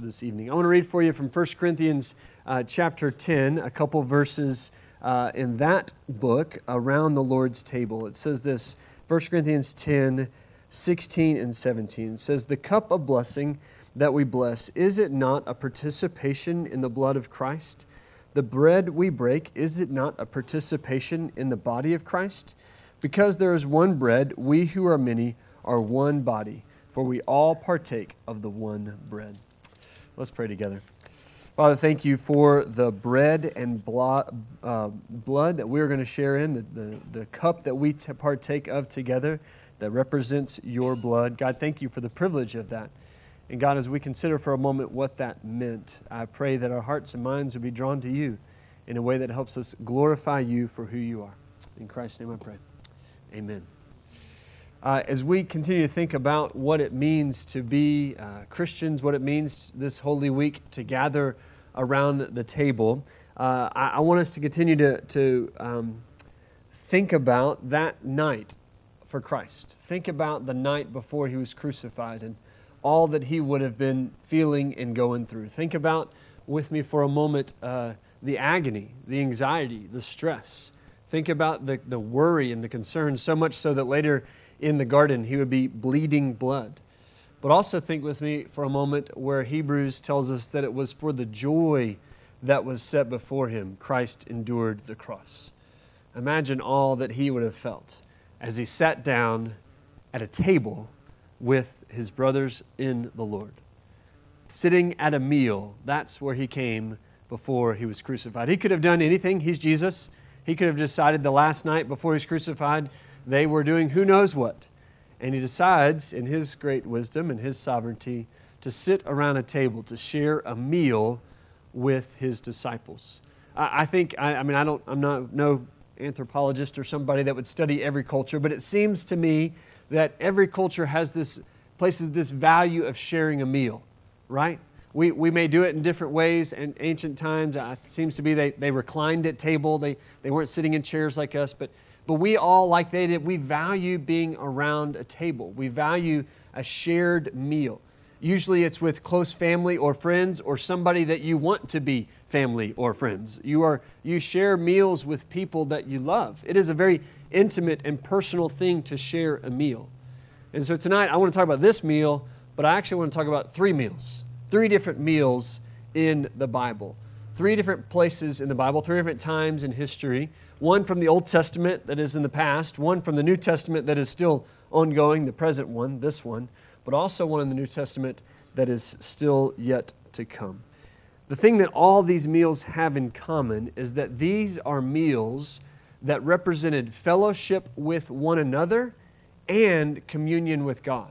this evening. I want to read for you from 1 Corinthians uh, chapter 10, a couple verses uh, in that book around the Lord's table. It says this 1 Corinthians 10, 16 and 17. It says, The cup of blessing that we bless, is it not a participation in the blood of Christ? The bread we break, is it not a participation in the body of Christ? Because there is one bread, we who are many are one body, for we all partake of the one bread. Let's pray together. Father, thank you for the bread and blood, uh, that we're going to share in, the, the, the cup that we partake of together that represents your blood. God, thank you for the privilege of that. And God, as we consider for a moment what that meant, I pray that our hearts and minds would be drawn to you in a way that helps us glorify you for who you are. In Christ's name I pray. Amen. Uh, as we continue to think about what it means to be uh, Christians, what it means this Holy Week to gather around the table, uh, I, I, want us to continue to, to um, think about that night for Christ. Think about the night before he was crucified and all that he would have been feeling and going through. Think about with me for a moment uh, the agony, the anxiety, the stress. Think about the, the worry and the concern, so much so that later in the garden, he would be bleeding blood. But also think with me for a moment where Hebrews tells us that it was for the joy that was set before him, Christ endured the cross. Imagine all that he would have felt as he sat down at a table with his brothers in the Lord. Sitting at a meal, that's where he came before he was crucified. He could have done anything. He's Jesus. He could have decided the last night before he was crucified they were doing who knows what. And he decides, in his great wisdom and his sovereignty, to sit around a table to share a meal with his disciples. I, I think, I, I, mean, I don't, I'm not no anthropologist or somebody that would study every culture, but it seems to me that every culture has this, places this value of sharing a meal, right? We, we may do it in different ways. In ancient times, uh, it seems to be they, they reclined at table. They, they weren't sitting in chairs like us, but but we all, like they did, we value being around a table. We value a shared meal. Usually it's with close family or friends or somebody that you want to be family or friends. You, are, you share meals with people that you love. It is a very intimate and personal thing to share a meal. And so tonight I want to talk about this meal, but I actually want to talk about three meals, three different meals in the Bible. Three different places in the Bible, three different times in history one from the Old Testament that is in the past, one from the New Testament that is still ongoing, the present one, this one, but also one in the New Testament that is still yet to come. The thing that all these meals have in common is that these are meals that represented fellowship with one another and communion with God.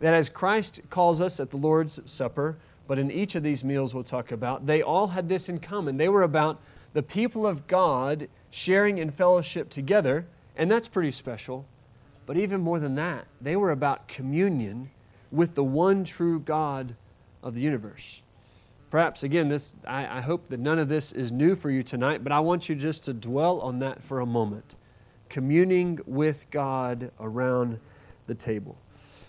That as Christ calls us at the Lord's Supper, but in each of these meals we'll talk about, they all had this in common. They were about the people of God sharing in fellowship together, and that's pretty special. But even more than that, they were about communion with the one true God of the universe. Perhaps, again, this, I, I, hope that none of this is new for you tonight, but I want you just to dwell on that for a moment. Communing with God around the table.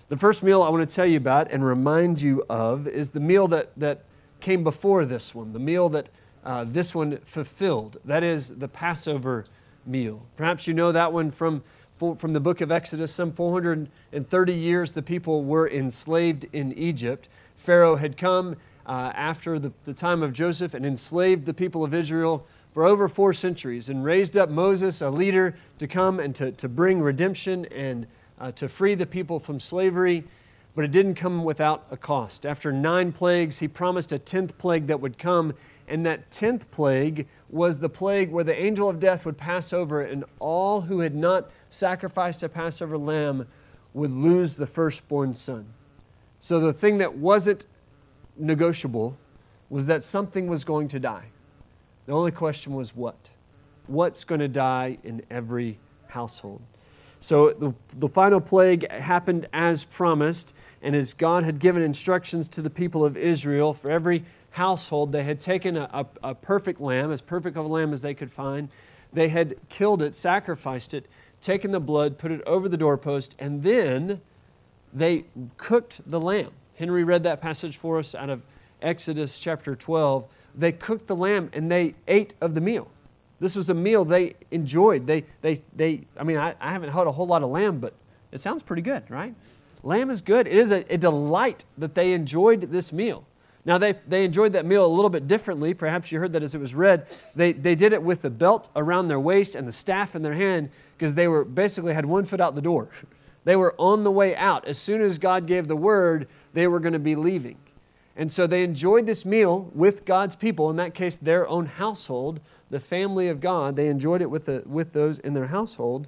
The first meal I want to tell you about and remind you of is the meal that, that came before this one, the meal that uh, this one fulfilled. That is the Passover meal. Perhaps you know that one from, from the book of Exodus. Some 430 years the people were enslaved in Egypt. Pharaoh had come uh, after the, the time of Joseph and enslaved the people of Israel for over four centuries and raised up Moses, a leader, to come and to, to bring redemption and uh, to free the people from slavery. But it didn't come without a cost. After nine plagues, he promised a tenth plague that would come and that tenth plague was the plague where the angel of death would pass over, and all who had not sacrificed a Passover lamb would lose the firstborn son. So the thing that wasn't negotiable was that something was going to die. The only question was what? What's going to die in every household? So the, the final plague happened as promised, and as God had given instructions to the people of Israel for every household, they had taken a, a, a perfect lamb, as perfect of a lamb as they could find. They had killed it, sacrificed it, taken the blood, put it over the doorpost, and then they cooked the lamb. Henry read that passage for us out of Exodus chapter 12. They cooked the lamb and they ate of the meal. This was a meal they enjoyed. They, they, they, I mean, I, I haven't had a whole lot of lamb, but it sounds pretty good, right? Lamb is good. It is a, a delight that they enjoyed this meal. Now, they, they enjoyed that meal a little bit differently. Perhaps you heard that as it was read. They, they did it with the belt around their waist and the staff in their hand because they were basically had one foot out the door. They were on the way out. As soon as God gave the word, they were going to be leaving. And so they enjoyed this meal with God's people, in that case, their own household, the family of God. They enjoyed it with, the, with those in their household.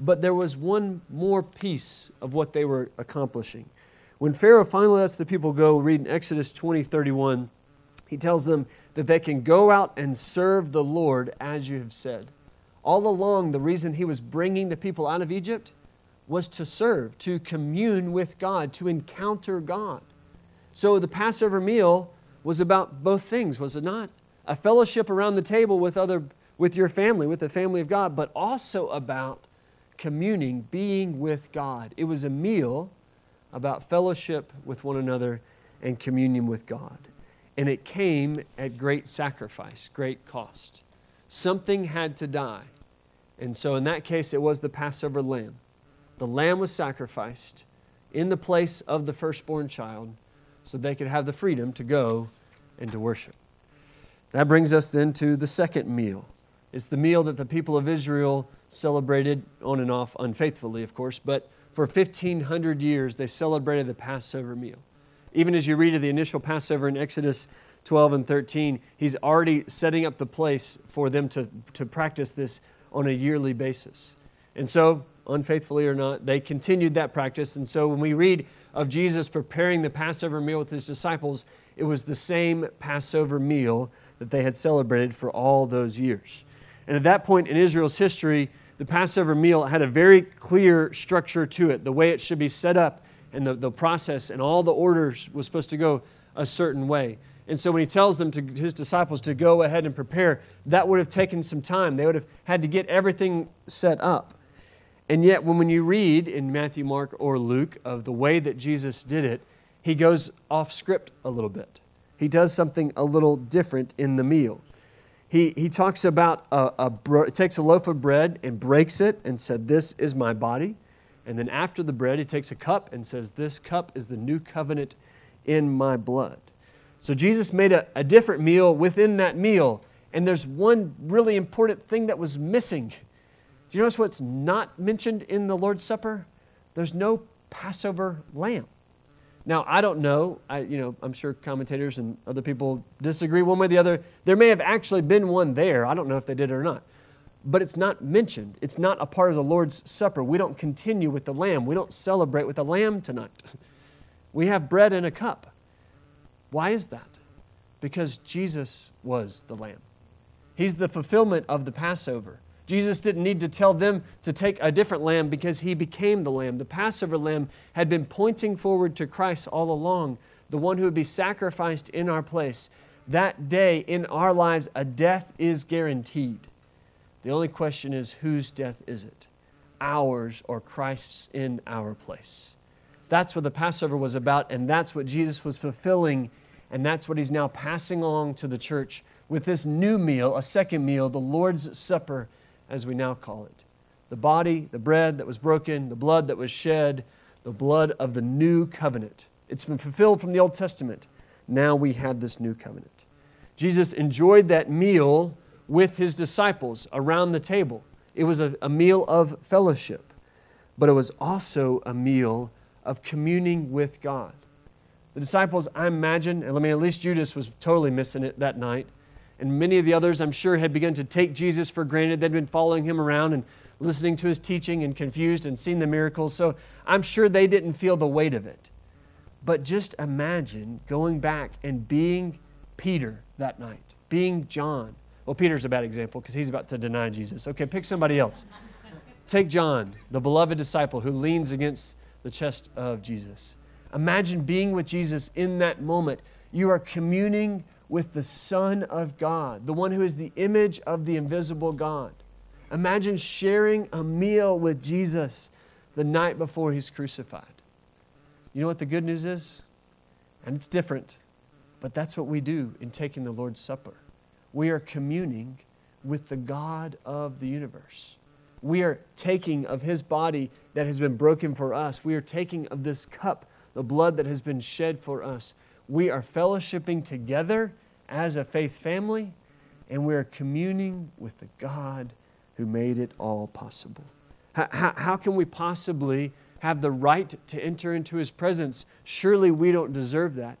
But there was one more piece of what they were accomplishing. When Pharaoh finally lets the people go, read in Exodus 20 31, he tells them that they can go out and serve the Lord as you have said. All along, the reason he was bringing the people out of Egypt was to serve, to commune with God, to encounter God. So the Passover meal was about both things, was it not? A fellowship around the table with other with your family, with the family of God, but also about communing, being with God. It was a meal about fellowship with one another and communion with God. And it came at great sacrifice, great cost. Something had to die. And so in that case, it was the Passover lamb the lamb was sacrificed in the place of the firstborn child so they could have the freedom to go and to worship. That brings us then to the second meal. It's the meal that the people of Israel celebrated on and off unfaithfully, of course, but for 1,500 years they celebrated the Passover meal. Even as you read of the initial Passover in Exodus 12 and 13, he's already setting up the place for them to, to practice this on a yearly basis. And so unfaithfully or not, they continued that practice. And so when we read of Jesus preparing the Passover meal with his disciples, it was the same Passover meal that they had celebrated for all those years. And at that point in Israel's history, the Passover meal had a very clear structure to it, the way it should be set up and the, the process and all the orders was supposed to go a certain way. And so when he tells them to his disciples to go ahead and prepare, that would have taken some time. They would have had to get everything set up. And yet, when, when you read in Matthew, Mark, or Luke of the way that Jesus did it, he goes off script a little bit. He does something a little different in the meal. He, he talks about a, a bro- takes a loaf of bread and breaks it and said, This is my body. And then after the bread, he takes a cup and says, This cup is the new covenant in my blood. So Jesus made a, a different meal within that meal. And there's one really important thing that was missing do you notice what's not mentioned in the Lord's Supper? There's no Passover lamb. Now, I don't know. I, you know, I'm sure commentators and other people disagree one way or the other. There may have actually been one there. I don't know if they did it or not. But it's not mentioned. It's not a part of the Lord's Supper. We don't continue with the lamb. We don't celebrate with the lamb tonight. We have bread and a cup. Why is that? Because Jesus was the lamb. He's the fulfillment of the Passover. Jesus didn't need to tell them to take a different lamb because he became the lamb. The Passover lamb had been pointing forward to Christ all along, the one who would be sacrificed in our place. That day in our lives, a death is guaranteed. The only question is whose death is it? Ours or Christ's in our place? That's what the Passover was about, and that's what Jesus was fulfilling, and that's what he's now passing along to the church with this new meal, a second meal, the Lord's Supper as we now call it. The body, the bread that was broken, the blood that was shed, the blood of the new covenant. It's been fulfilled from the Old Testament. Now we have this new covenant. Jesus enjoyed that meal with his disciples around the table. It was a, a meal of fellowship, but it was also a meal of communing with God. The disciples, I imagine, and I mean, at least Judas was totally missing it that night. And many of the others, I'm sure, had begun to take Jesus for granted. They'd been following him around and listening to his teaching and confused and seen the miracles. So I'm sure they didn't feel the weight of it. But just imagine going back and being Peter that night, being John. Well, Peter's a bad example because he's about to deny Jesus. Okay, pick somebody else. Take John, the beloved disciple who leans against the chest of Jesus. Imagine being with Jesus in that moment. You are communing with the Son of God, the one who is the image of the invisible God. Imagine sharing a meal with Jesus the night before he's crucified. You know what the good news is? And it's different, but that's what we do in taking the Lord's Supper. We are communing with the God of the universe. We are taking of his body that has been broken for us. We are taking of this cup, the blood that has been shed for us. We are fellowshipping together as a faith family, and we are communing with the God who made it all possible. How, how, how can we possibly have the right to enter into his presence? Surely we don't deserve that.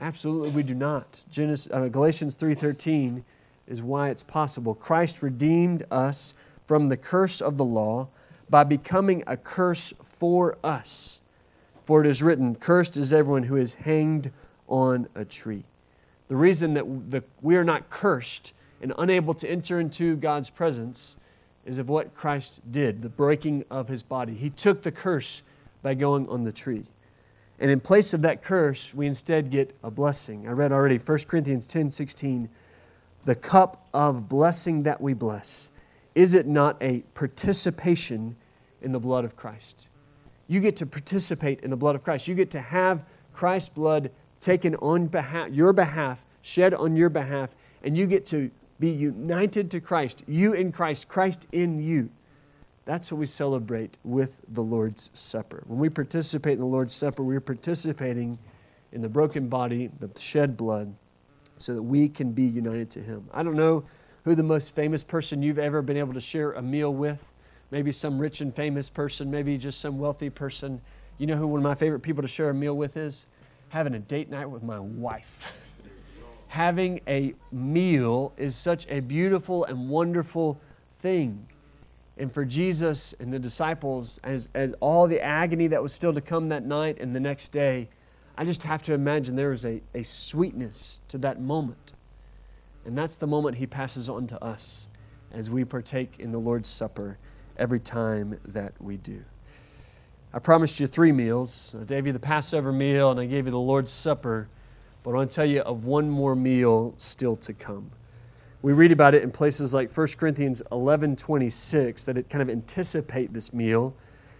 Absolutely we do not. Genesis, uh, Galatians 3:13 is why it's possible. Christ redeemed us from the curse of the law by becoming a curse for us. For it is written, Cursed is everyone who is hanged on a tree. The reason that the, we are not cursed and unable to enter into God's presence is of what Christ did, the breaking of his body. He took the curse by going on the tree. And in place of that curse, we instead get a blessing. I read already 1 Corinthians 10 16 the cup of blessing that we bless, is it not a participation in the blood of Christ? You get to participate in the blood of Christ. You get to have Christ's blood taken on behalf, your behalf, shed on your behalf, and you get to be united to Christ. You in Christ, Christ in you. That's what we celebrate with the Lord's Supper. When we participate in the Lord's Supper, we're participating in the broken body, the shed blood, so that we can be united to Him. I don't know who the most famous person you've ever been able to share a meal with. Maybe some rich and famous person, maybe just some wealthy person. You know who one of my favorite people to share a meal with is? Having a date night with my wife. Having a meal is such a beautiful and wonderful thing. And for Jesus and the disciples, as, as all the agony that was still to come that night and the next day, I just have to imagine there is a, a sweetness to that moment. And that's the moment he passes on to us as we partake in the Lord's Supper every time that we do. I promised you three meals. I gave you the Passover meal and I gave you the Lord's Supper, but I want to tell you of one more meal still to come. We read about it in places like 1 Corinthians 11 26 that it kind of anticipate this meal.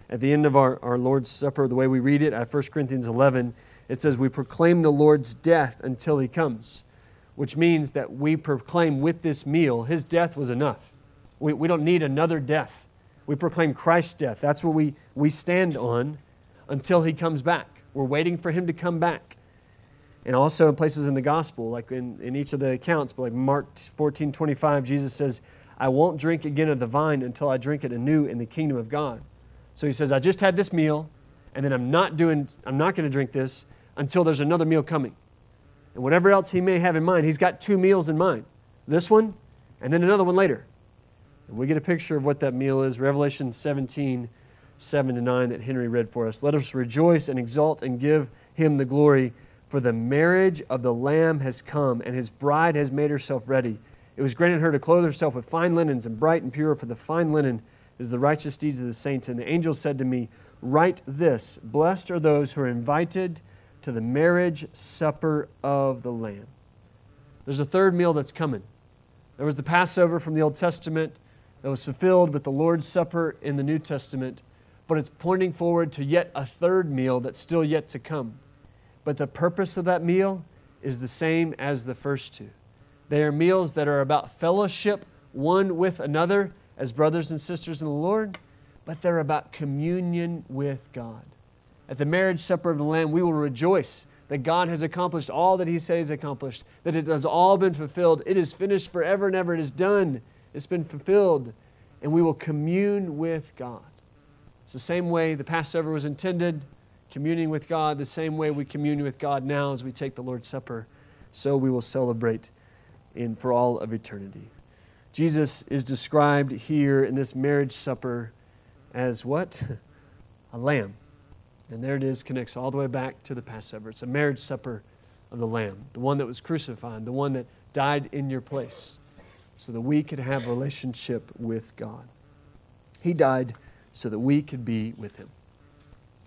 At the end of our, our Lord's Supper, the way we read it at 1 Corinthians 11, it says, We proclaim the Lord's death until he comes, which means that we proclaim with this meal, his death was enough. We, we don't need another death. We proclaim Christ's death. That's what we, we stand on until he comes back. We're waiting for him to come back. And also in places in the gospel, like in, in each of the accounts, but like Mark 14 25, Jesus says, I won't drink again of the vine until I drink it anew in the kingdom of God. So he says, I just had this meal, and then I'm not doing, I'm not going to drink this until there's another meal coming. And whatever else he may have in mind, he's got two meals in mind this one and then another one later. We get a picture of what that meal is Revelation 17, 7 to 9, that Henry read for us. Let us rejoice and exult and give him the glory, for the marriage of the Lamb has come, and his bride has made herself ready. It was granted her to clothe herself with fine linens and bright and pure, for the fine linen is the righteous deeds of the saints. And the angel said to me, Write this Blessed are those who are invited to the marriage supper of the Lamb. There's a third meal that's coming. There was the Passover from the Old Testament that was fulfilled with the Lord's Supper in the New Testament, but it's pointing forward to yet a third meal that's still yet to come. But the purpose of that meal is the same as the first two. They are meals that are about fellowship one with another as brothers and sisters in the Lord, but they're about communion with God. At the marriage supper of the Lamb, we will rejoice that God has accomplished all that He says accomplished, that it has all been fulfilled. It is finished forever and ever. It is done. It's been fulfilled. And we will commune with God. It's the same way the Passover was intended, communing with God, the same way we commune with God now as we take the Lord's Supper. So we will celebrate in for all of eternity. Jesus is described here in this marriage supper as what? A lamb. And there it is, connects all the way back to the Passover. It's a marriage supper of the Lamb, the one that was crucified, the one that died in your place, so that we could have relationship with God. He died so that we could be with Him.